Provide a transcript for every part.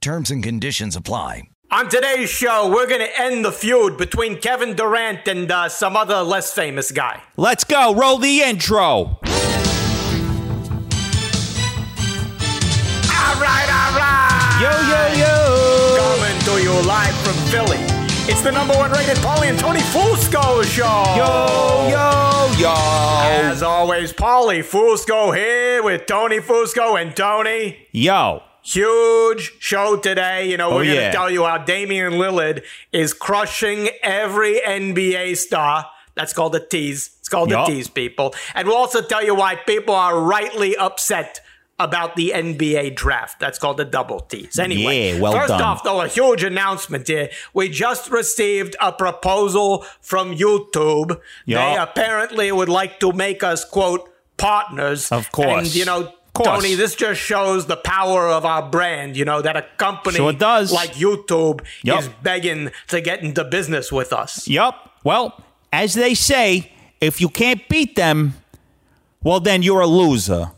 Terms and conditions apply. On today's show, we're going to end the feud between Kevin Durant and uh, some other less famous guy. Let's go. Roll the intro. All right, all right. Yo, yo, yo. Coming to you live from Philly. It's the number one rated Paulie and Tony Fusco show. Yo, yo, yo. As always, Paulie Fusco here with Tony Fusco and Tony. Yo. Huge show today. You know, we're Oh, going to tell you how Damian Lillard is crushing every NBA star. That's called a tease. It's called Yup. a tease, people. And we'll also tell you why people are rightly upset about the NBA draft. That's called a double tease. Anyway, Yeah, well first done. off, though, a huge announcement here. We just received a proposal from YouTube. They apparently would like to make us, quote, partners. Of course. And, you know, course. Tony, this just shows the power of our brand, you know, that a company Sure does. like YouTube Yup. is begging to get into business with us. Yup. Well, as they say, if you can't beat them, well, then you're a loser.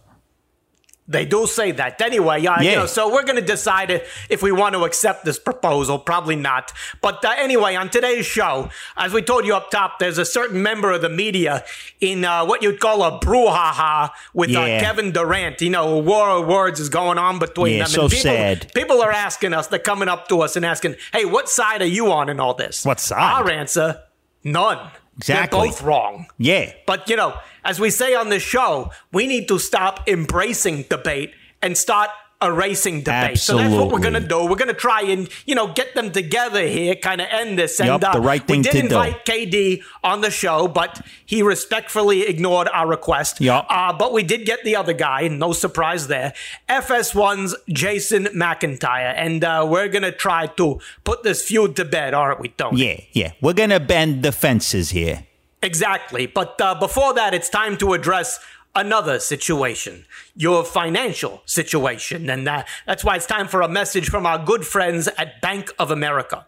They do say that. Anyway, yeah, you know, so we're going to decide if, we want to accept this proposal. Probably not. But uh, anyway, on today's show, as we told you up top, there's a certain member of the media in uh, what you'd call a brouhaha with uh, Yeah. Kevin Durant. You know, a war of words is going on between Yeah, them. so and people, sad. People are asking us, they're coming up to us and asking, hey, what side are you on in all this? What side? Our answer, none. Exactly. They're both wrong. Yeah. But, you know, as we say on this show, we need to stop embracing debate and start erasing debate. So that's what we're going to Absolutely. do. We're going to try and, you know, get them together here, kind of end this. And uh, the right thing we did to do. invite KD on the show, but he respectfully ignored our request. Yup. Uh, but we did get the other guy, no surprise there. FS1's Jason McIntyre. And uh, we're going to try to put this feud to bed, aren't we, Tony? Yeah, yeah. We're going to bend the fences here. Exactly. But uh, before that, it's time to address another situation your financial situation. And uh, that's why it's time for a message from our good friends at Bank of America.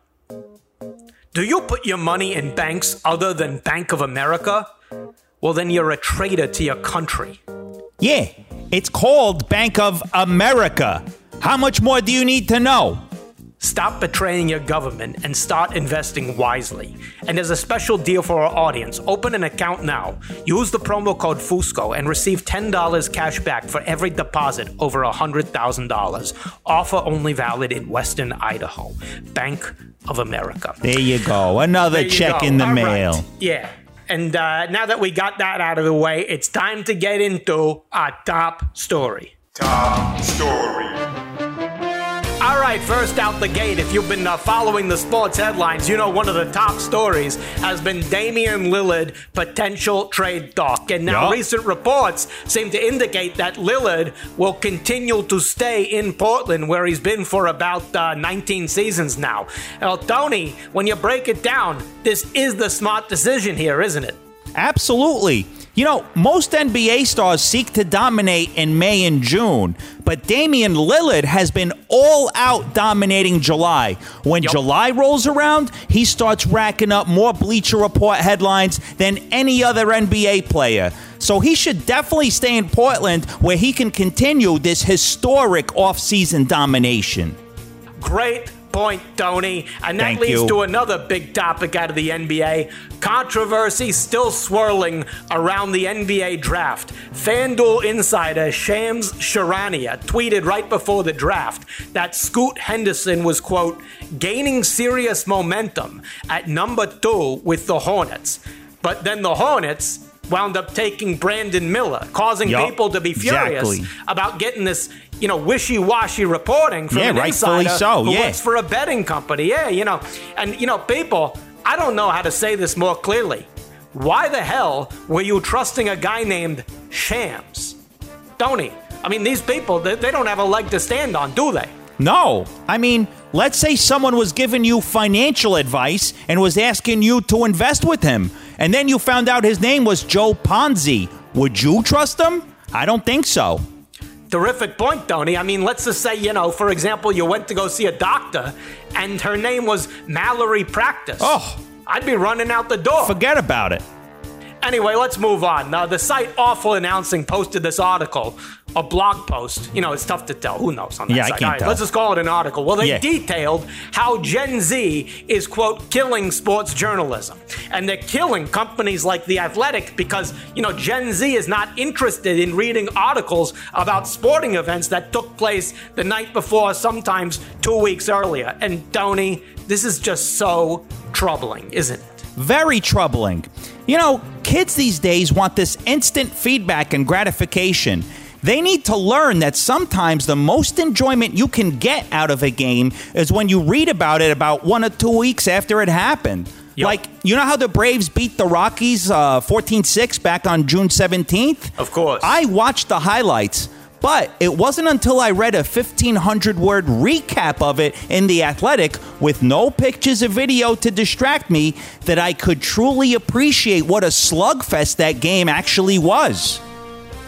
Do you put your money in banks other than Bank of America? Well, then you're a traitor to your country. Yeah, it's called Bank of America. How much more do you need to know? Stop betraying your government and start investing wisely. And there's a special deal for our audience. Open an account now. Use the promo code FUSCO and receive $10 cash back for every deposit over $100,000. Offer only valid in Western Idaho. Bank of America. There you go. Another you check go. in the All right. mail. Yeah. And uh, now that we got that out of the way, it's time to get into our top story. Top story. Right, first out the gate, if you've been uh, following the sports headlines, you know one of the top stories has been Damian Lillard potential trade talk. And now Yeah. recent reports seem to indicate that Lillard will continue to stay in Portland, where he's been for about uh, 19 seasons now. Well, Tony, when you break it down, this is the smart decision here, isn't it? Absolutely. You know, most NBA stars seek to dominate in May and June, but Damian Lillard has been all out dominating July. When Yup. July rolls around, he starts racking up more Bleacher Report headlines than any other NBA player. So he should definitely stay in Portland where he can continue this historic offseason domination. Great point, Tony. And that Thank leads you. to another big topic out of the NBA. Controversy still swirling around the NBA draft. FanDuel insider Shams Charania tweeted right before the draft that Scoot Henderson was, quote, gaining serious momentum at number two with the Hornets. But then the Hornets wound up taking Brandon Miller, causing Yup, people to be furious exactly. about getting this, you know, wishy-washy reporting from Yeah, an rightfully insider so, who yeah. works for a betting company. Yeah, you know, and you know, people. I don't know how to say this more clearly. Why the hell were you trusting a guy named Shams, Tony? I mean, these people they, they don't have a leg to stand on, do they? No. I mean, let's say someone was giving you financial advice and was asking you to invest with him, and then you found out his name was Joe Ponzi. Would you trust him? I don't think so. Terrific point, Tony. I mean, let's just say, you know, for example, you went to go see a doctor and her name was Mallory Practice. Oh. I'd be running out the door. Forget about it. Anyway, let's move on. Now, the site Awful Announcing posted this article, a blog post. You know, it's tough to tell. Who knows on that Yeah, I site? can't All right, tell. Let's just call it an article. Well, they Yeah. detailed how Gen Z is, quote, killing sports journalism. And they're killing companies like The Athletic because, you know, Gen Z is not interested in reading articles about sporting events that took place the night before, sometimes two weeks earlier. And, Tony, this is just so troubling, isn't it? Very troubling. You know, kids these days want this instant feedback and gratification. They need to learn that sometimes the most enjoyment you can get out of a game is when you read about it about one or two weeks after it happened. Yup. Like, you know how the Braves beat the Rockies uh, 14 6 back on June 17th? Of course. I watched the highlights, but it wasn't until I read a 1,500 word recap of it in The Athletic with no pictures or video to distract me that I could truly appreciate what a slugfest that game actually was.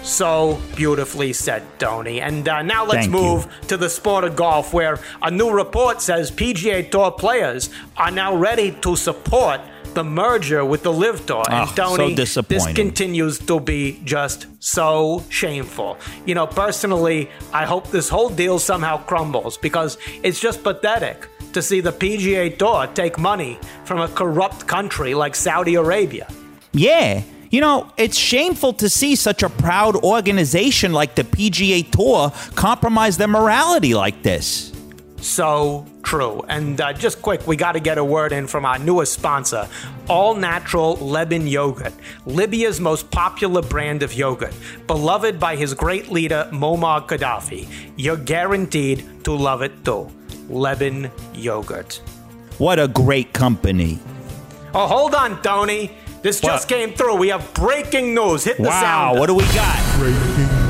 So beautifully said, Tony. And uh, now let's Thank you. move to the sport of golf, where a new report says PGA Tour players are now ready to support the merger with the LIV Tour. And Ah, so Tony, disappointing. this continues to be just so shameful. You know, personally, I hope this whole deal somehow crumbles because it's just pathetic to see the PGA Tour take money from a corrupt country like Saudi Arabia. Yeah. You know, it's shameful to see such a proud organization like the PGA Tour compromise their morality like this. So true. And uh, just quick, we got to get a word in from our newest sponsor, All Natural Lebanon Yogurt, Libya's most popular brand of yogurt, beloved by his great leader, Muammar Gaddafi. You're guaranteed to love it too. Lebanon Yogurt. What a great company. Oh, hold on, Tony. This just came through. We have breaking news. Hit the Wow, sound. Wow, what do we got?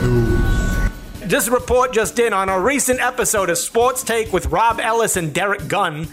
This report just in on a recent episode of Sports Take with Rob Ellis and Derek Gunn.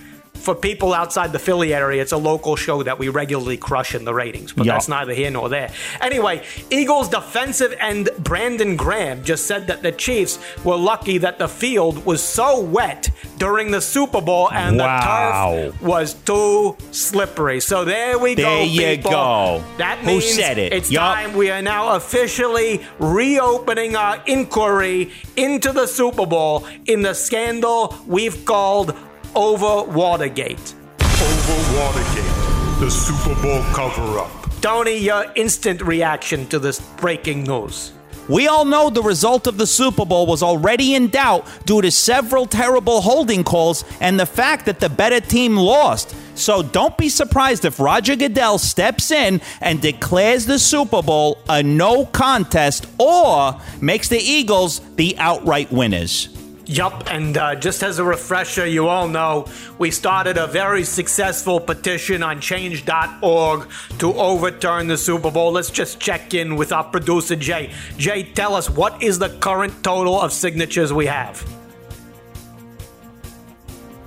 For people outside the Philly area, it's a local show that we regularly crush in the ratings, but Yup. that's neither here nor there. Anyway, Eagles defensive end Brandon Graham just said that the Chiefs were lucky that the field was so wet during the Super Bowl and Wow. the turf was too slippery. So there we go, There you go. That Who said it? it's Yup. time we are now officially reopening our inquiry into the Super Bowl in the scandal we've called Over Watergate. Over Watergate, the Super Bowl cover up. Tony, your instant reaction to this breaking news. We all know the result of the Super Bowl was already in doubt due to several terrible holding calls and the fact that the better team lost. So don't be surprised if Roger Goodell steps in and declares the Super Bowl a no contest or makes the Eagles the outright winners. Yup, and uh, just as a refresher, you all know we started a very successful petition on change.org to overturn the Super Bowl. Let's just check in with our producer, Jay. Jay, tell us what is the current total of signatures we have?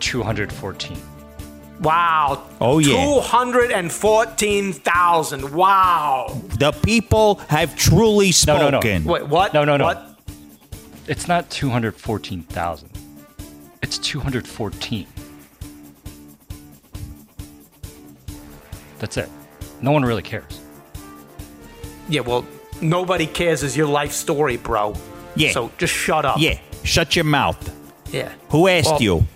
214. Wow. Oh, yeah. 214,000. Wow. The people have truly spoken. No, no, no. Wait, what? No, no, no. What? It's not 214,000. It's 214. That's it. No one really cares. Yeah, well, nobody cares is your life story, bro. Yeah. So just shut up. Yeah, shut your mouth. Yeah. Who asked Well, you?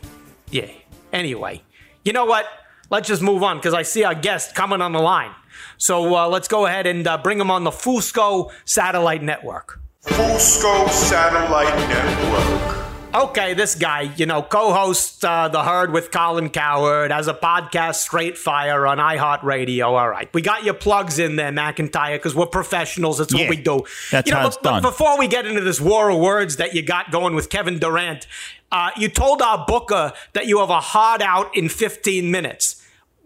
Yeah. Anyway, you know what? Let's just move on because I see our guest coming on the line. So uh, let's go ahead and uh, bring him on the Fusco Satellite Network. Fusco Satellite Network. Okay, this guy, you know, co-hosts uh, The Herd with Colin Cowherd, has a podcast, Straight Fire, on iHeartRadio. All right, we got your plugs in there, McIntyre, because we're professionals. That's Yeah, what we do. that's you know, how it's but- but done. Before we get into this war of words that you got going with Kevin Durant, uh, you told our booker that you have a hard out in 15 minutes.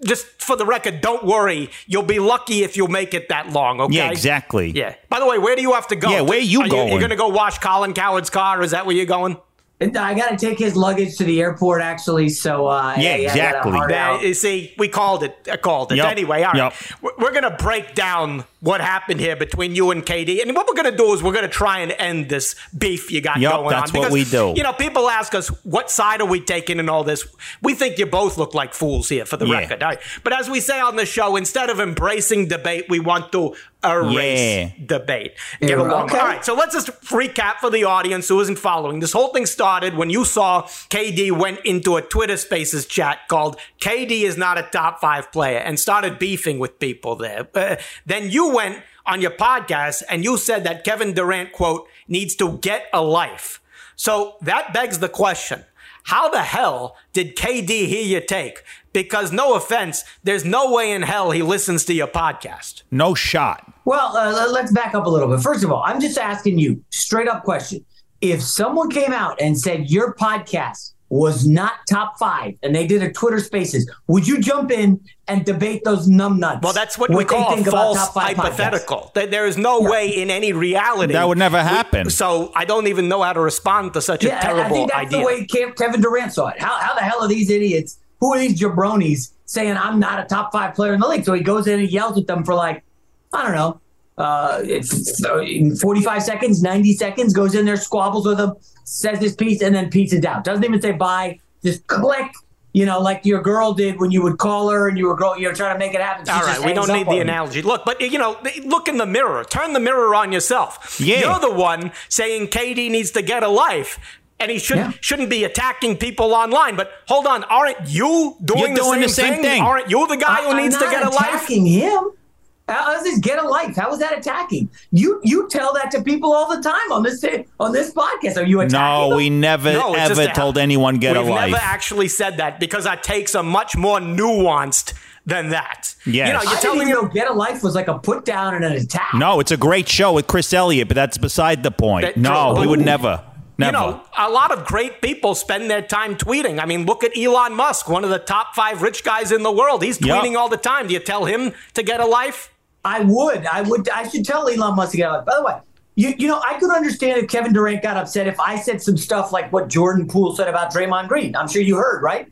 Just for the record, don't worry. You'll be lucky if you'll make it that long, okay? Yeah, exactly. Yeah. By the way, where do you have to go? Yeah, where you Are going? You, are going to go wash Colin Cowherd's car? Is that where you're going? And I got to take his luggage to the airport, actually. So, uh, Yeah, I- I got a exactly. hard Yeah, you see, we called it. I called it. Yup, Anyway, all right. yup. We're, we're going to break down what happened here between you and KD. And what we're going to do is we're going to try and end this beef you got Yup, going that's on. what we do. You know, people ask us, what side are we taking in all this? We think you both look like fools here, for the Yeah. record. All right. But as we say on the show, instead of embracing debate, we want to erase Yeah. debate. Yeah, Get along. okay. All right. So let's just recap for the audience who isn't following. This whole thing started when you saw KD went into a Twitter Spaces chat called "KD is not a top five player" and started beefing with people there. Uh, then you went on your podcast and you said that Kevin Durant quote needs to get a life. So that begs the question. How the hell did KD hear your take? Because no offense, there's no way in hell he listens to your podcast. No shot. Well, uh, let- let's back up a little bit. First of all, I'm just asking you straight up question. If someone came out and said your podcast was not top five and they did a Twitter spaces, would you jump in and debate those numbnuts? Well, that's what, we they call a about false top five podcasts? hypothetical. That there is no way in any reality That would never happen. So I don't even know how to respond to such a Yeah, I- I terrible think that's idea. the way Kevin Durant saw it. How, how the hell are these idiots? Who are these jabronis saying I'm not a top five player in the league? So he goes in and yells at them for like, I don't know, uh, in 45 seconds, 90 seconds, goes in there, squabbles with them, says his piece, and then peace it out. Doesn't even say bye, just click. You know, like your girl did when you would call her and you were go, you were trying to make it happen. She All just right, we don't need on the you. analogy. Look, but you know, look in the mirror. Turn the mirror on yourself. Yeah. You're the one saying KD needs to get a life. And he should, Yeah. shouldn't be attacking people online. But hold on, aren't you doing, You're doing the, the same same thing. Aren't you the guy who I- needs I'm to get a life? attacking him. How is this get a life? How is that attacking? You you tell that to people all the time on this on this podcast. Are you attacking? No, them? we never No, ever a- told anyone get We've a life. We never actually said that because that takes a much more nuanced than that. Yes. you know, you're didn't telling even him get a life was like a put down and an attack. no, it's a great show with Chris Elliott, but that's beside the point. That- no, we would never. Never. You know, a lot of great people spend their time tweeting. I mean, look at Elon Musk, one of the top five rich guys in the world. He's Yup. tweeting all the time. Do you tell him to get a life? I would. I would. I should tell Elon Musk to get a life. By the way, you you know I could understand if Kevin Durant got upset if I said some stuff like what Jordan Poole said about Draymond Green. I'm sure you heard, right?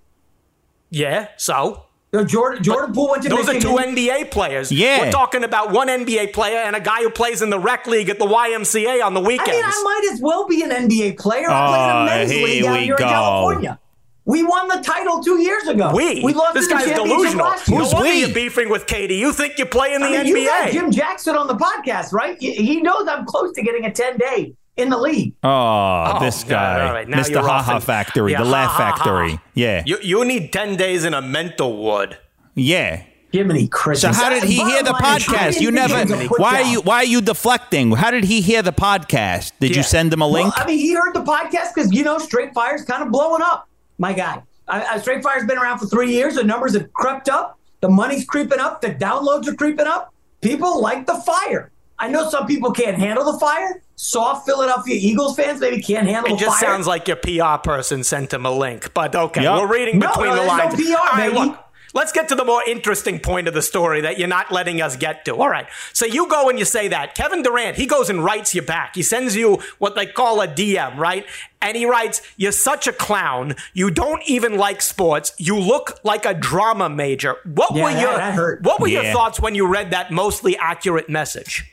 Yeah, so? You know, Jordan Jordan Poole went to Those are two NBA players. Yeah. We're talking about one NBA player and a guy who plays in the rec league at the YMCA on the weekends. I mean, I might as well be an NBA player. I Oh, played in a men's here league down we here go. in California. We won the title two years ago. we, we lost this in the guy's delusional. last year. No Who's wonder we? you're beefing with KD. You think you play in the I mean, you got NBA? Jim Jackson on the podcast, right? He- He knows I'm close to getting a 10 day in the league. Oh, Oh, this God, guy. all right, now Mr. you're Haha and- Factory, Yeah, the Laugh ha, ha, ha. Factory. Yeah. You, you need 10 days in a mental ward. yeah. Give Jiminy Christmas. So how did he hear the line is, I podcast? You never. it was a put Why are you? Why are you deflecting? How did he hear the podcast? Did Yeah. you send him a link? Well, I mean, he heard the podcast because you know Straight Fire's kind of blowing up. My guy, I, I, Straight Fire's been around for three years. The numbers have crept up. The money's creeping up. The downloads are creeping up. People like the fire. I know some people can't handle the fire, soft Philadelphia Eagles fans maybe can't handle It just fire. sounds like your PR person sent him a link, but okay, Yep. we're reading between no, the there's no lines. PR, All right, baby. look, let's get to the more interesting point of the story that you're not letting us get to. All right, so you go and you say that Kevin Durant, he goes and writes you back. He sends you what they call a DM, right? And he writes, "You're such a clown. You don't even like sports. You look like a drama major." What Yeah, were that- your that hurt. What were your thoughts when you read that mostly accurate message?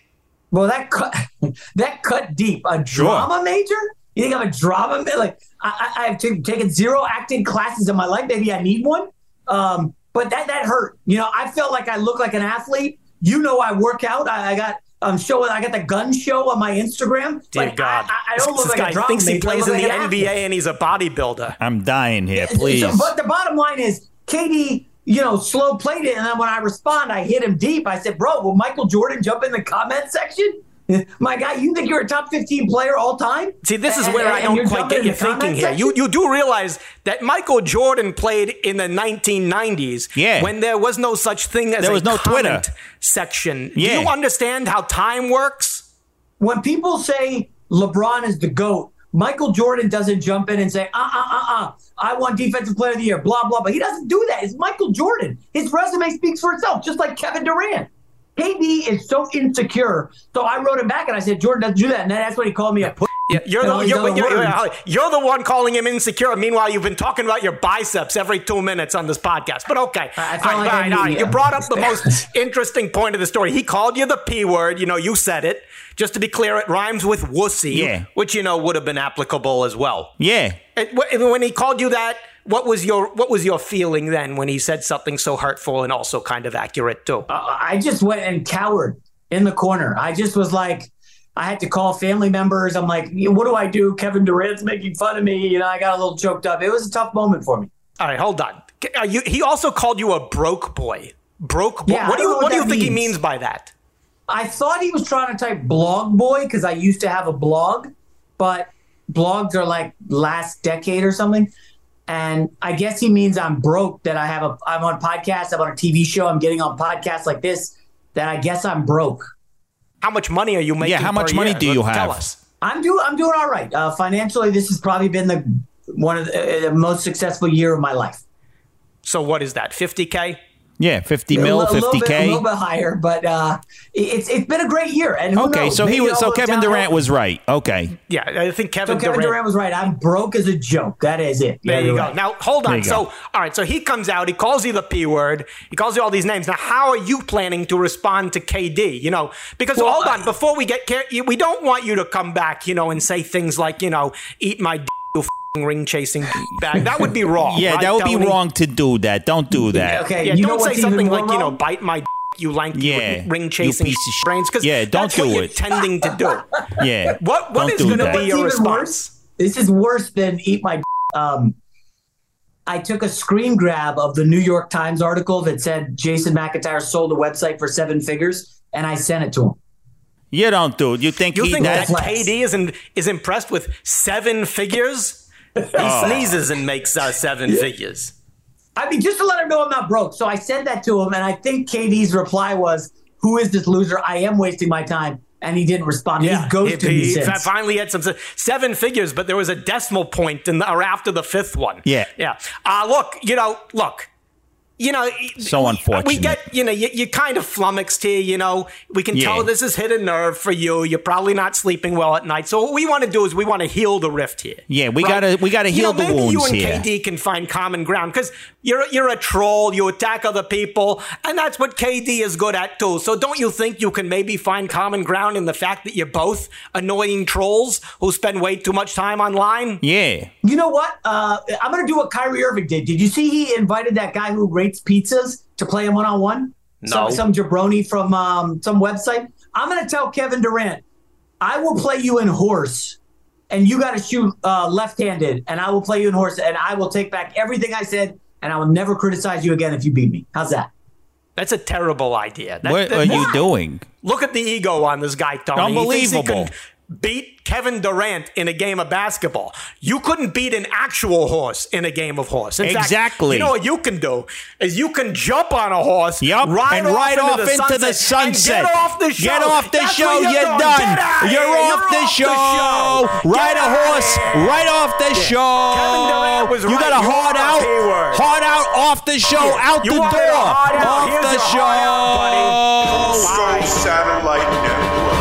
Well, that cut that cut deep. A drama major? You think I'm a drama ma- like I, I, I've t- taken zero acting classes in my life. Maybe I need one. Um, but that that hurt. You know, I felt like I look like an athlete. You know, I work out. I, I got um showing. I got the gun show on my Instagram. Dear like, God, I, I, I don't this, look this like guy a drama thinks he major. I plays look in the like an NBA athlete. and he's a bodybuilder. I'm dying here, please. So, but the bottom line is, KD, you know, slow played it, and then when I respond, I hit him deep. I said, "Bro, will Michael Jordan jump in the comment section?" My guy, you think you're a top 15 player all time? See, this is where and- I don't quite get in you thinking here. You section? you do realize that Michael Jordan played in the 1990s Yeah. when there was no such thing as There a was no Twitter. section. Yeah. Do you understand how time works? when people say LeBron is the GOAT, Michael Jordan doesn't jump in and say, uh uh uh uh, I want defensive player of the year, blah, blah, blah. He doesn't do that. It's Michael Jordan. His resume speaks for itself, just like Kevin Durant. KD is so insecure. So I wrote him back and I said, Jordan doesn't do that. And that's when he called me a pussy. Yeah, you're the you're, you're, you're, the one calling him insecure. Meanwhile, you've been talking about your biceps every two minutes on this podcast. But okay, I- I all felt right, like all I right, knew all right. you. You brought up the most interesting point of the story. He called you the p word. You know, you said it. Just to be clear, it rhymes with wussy, Yeah. which you know would have been applicable as well. yeah. It- wh- when he called you that, what was your what was your feeling then when he said something so hurtful and also kind of accurate too? Uh, I just went and cowered in the corner. I just was like, I had to call family members. I'm like, what do I do? Kevin Durant's making fun of me. You know, I got a little choked up. It was a tough moment for me. All right, hold on. Are you, he also called you a broke boy. Broke boy. Yeah, what do you what, what do you that think he means. means by that? I thought he was trying to type blog boy because I used to have a blog, but blogs are like last decade or something. And I guess he means I'm broke, that I have a I'm on podcast, I'm on a TV show, I'm getting on podcasts like this, that I guess I'm broke. How much money are you making? Yeah, how much per money year? do you Tell have? us. I'm doing I'm doing all right. Uh, financially, this has probably been the one of the, uh, the most successful year of my life. So what is that? 50k? Yeah, 50 a, mil, little bit, 50K. little bit higher, but uh, it- it's it's been a great year. And who Okay, knows? so he was so look Kevin down- Durant was right. Okay. Yeah, I think So Kevin, Kevin Durant. Durant was right. I'm broke as a joke. That is it. There Yeah, you go. right. Now hold on. So go. all right. So he comes out. He calls you the p word. He calls you all these names. Now how are you planning to respond to KD? You know, because Well, hold on. I- Before we get we don't want you to come back. You know, and say things like you know, eat my d- you f***ing ring chasing bag. That would be wrong. Yeah, right, that would be Tony? wrong to do that. Don't do that. Okay, Yeah, you know don't say what's something even like you know, wrong? bite my d- you lanky Yeah, ring you chasing piece of sh- brains. Because Yeah, don't that's what do you're it. tending to do. Yeah. What what Don't is do going to that. be your even response? worse? This is worse than eat my. Um, I took a screen grab of the New York Times article that said Jason McIntyre sold a website for seven figures, and I sent it to him. You don't do it. You think You he think that that. KD is in, is impressed with seven figures? He Oh. sneezes and makes uh, seven figures. I mean, just to let him know I'm not broke. So I sent that to him, and I think KD's reply was, "Who is this loser? I am wasting my time." And he didn't respond. He's ghosted he, me he since. finally had some seven figures, but there was a decimal point in the, or after the fifth one. Yeah. yeah. Uh, look, you know, look. You know, So we- unfortunate. We get, you know, you, you kind of flummoxed here. You know, we can Yeah. tell this has hit a nerve for you. You're probably not sleeping well at night. So what we want to do is we want to heal the rift here. Yeah, we right? gotta- we gotta You heal know, the wounds here. maybe you and here. KD can find common ground because you're you're a troll. You attack other people, and that's what KD is good at too. So don't you think you can maybe find common ground in the fact that you're both annoying trolls who spend way too much time online? yeah. You know what? Uh, I'm going to do what Kyrie Irving did. Did you see he invited that guy who rates pizzas to play him one on one? No. Some, some jabroni from um, some website. I'm going to tell Kevin Durant, I will play you in horse, and you got to shoot uh, left handed, and I will play you in horse, and I will take back everything I said, and I will never criticize you again if you beat me. How's that? That's a terrible idea. That- What that- are you doing? Look at the ego on this guy, Tony. He he Unbelievable. Can beat Kevin Durant in a game of basketball. You couldn't beat an actual horse in a game of horse. In fact, Exactly. you know what you can do is you can jump on a horse, Yup, ride and off ride into, off the, into sunset, the sunset. get off the show. Get off the That's show. what You're done. Get outta You're here. off the show. Get Ride a horse. Right off the show. Kevin Durant was you right. got a hard out. P-word. Hard out. Off the show. Out You the door. out. Off Here's the your hard out, buddy. show. Satellite Network.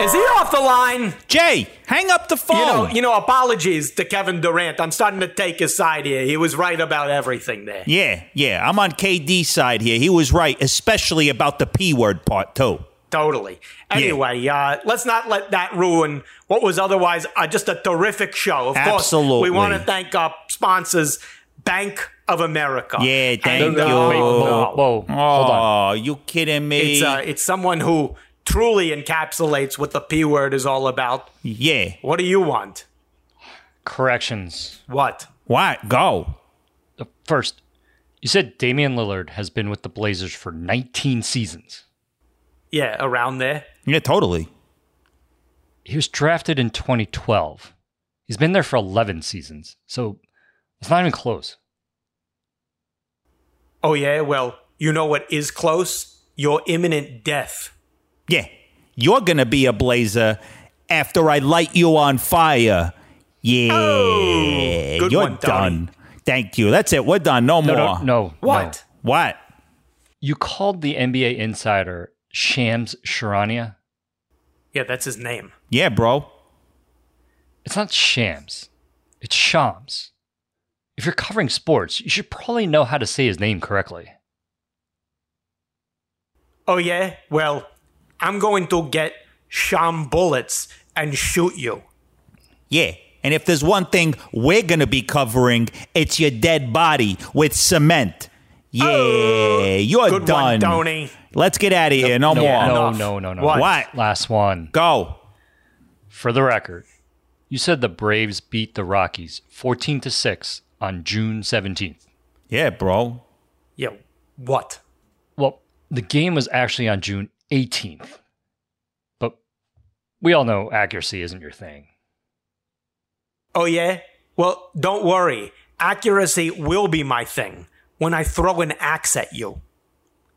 Is he off the line? Jay, hang up the phone. You know, you know. Apologies to Kevin Durant. I'm starting to take his side here. He was right about everything there. yeah, yeah. I'm on KD's side here. He was right, especially about the P word part too. Totally. Anyway, uh, let's not let that ruin what was otherwise uh, just a terrific show. Of course, Absolutely. we want to thank our sponsors, Bank of America. Yeah, thank And, you. uh, Wait, whoa, whoa, hold on. Oh, you kidding me? It's uh, it's someone who truly encapsulates what the P word is all about. yeah. What do you want? Corrections. What? What? Go. Uh, First, you said Damian Lillard has been with the Blazers for 19 seasons. Yeah, around there. Yeah, totally. He was drafted in 2012. He's been there for 11 seasons, so it's not even close. Oh yeah. Well, you know what is close? Your imminent death. Yeah. You're going to be a blazer after I light you on fire. Yeah. Oh, good You're one, Tony. done. Thank you. That's it. We're done. No, No, more. no, no. What? no. What? You called the NBA insider Shams Charania? Yeah, that's his name. Yeah, bro. It's not Shams. It's Shams. If you're covering sports, you should probably know how to say his name correctly. Oh yeah. Well, I'm going to get sham bullets and shoot you. Yeah. And if there's one thing we're going to be covering, it's your dead body with cement. Yeah. Oh, you're Oh, Good done. one, Tony. Let's get out of here. No, No, more. no, no, no, no. What? What? Last one. Go. For the record, you said the Braves beat the Rockies 14 to 6 on June 17th. Yeah, bro. Yeah. What? Well, the game was actually on June 18th. But we all know accuracy isn't your thing. Oh yeah. Well, don't worry. Accuracy will be my thing when I throw an axe at you.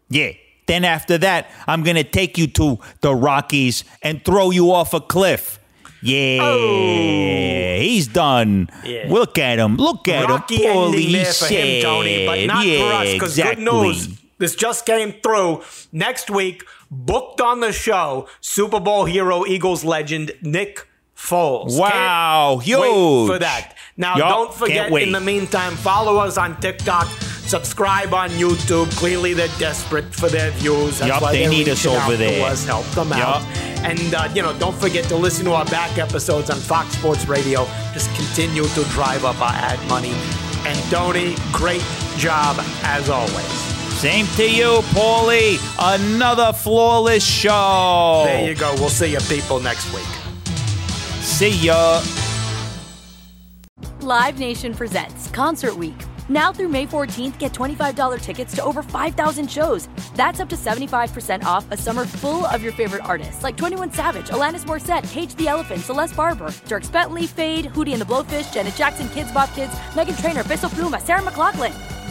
Yeah. Then after that, I'm going to take you to the Rockies and throw you off a cliff. Yeah. Oh. He's done. Oh. Yeah. Look at him. Look at Rocky him. Poorly ending there for him, Tony, but not yeah, for us. Because exactly. good news, this just came through. Next week, booked on the show, Super Bowl hero, Eagles legend Nick Foles. Wow, Can't huge. Wait for that. Now, don't forget. In the meantime, follow us on TikTok. Subscribe on YouTube. Clearly, they're desperate for their views. That's Yup, why they need us over out there. To us, help them out. Yup. And uh, you know, don't forget to listen to our back episodes on Fox Sports Radio. Just continue to drive up our ad money. And Tony, great job as always. Same to you, Paulie. Another flawless show. There you go. We'll see you people next week. See ya. Live Nation presents Concert Week. Now through May 14th, get $25 tickets to over 5,000 shows. That's up to 75% off a summer full of your favorite artists like 21 Savage, Alanis Morissette, Cage the Elephant, Celeste Barber, Dierks Bentley, Fade, Hootie and the Blowfish, Janet Jackson, Kidz Bop Kids, Meghan Trainor, Peso Pluma, Sarah McLachlan.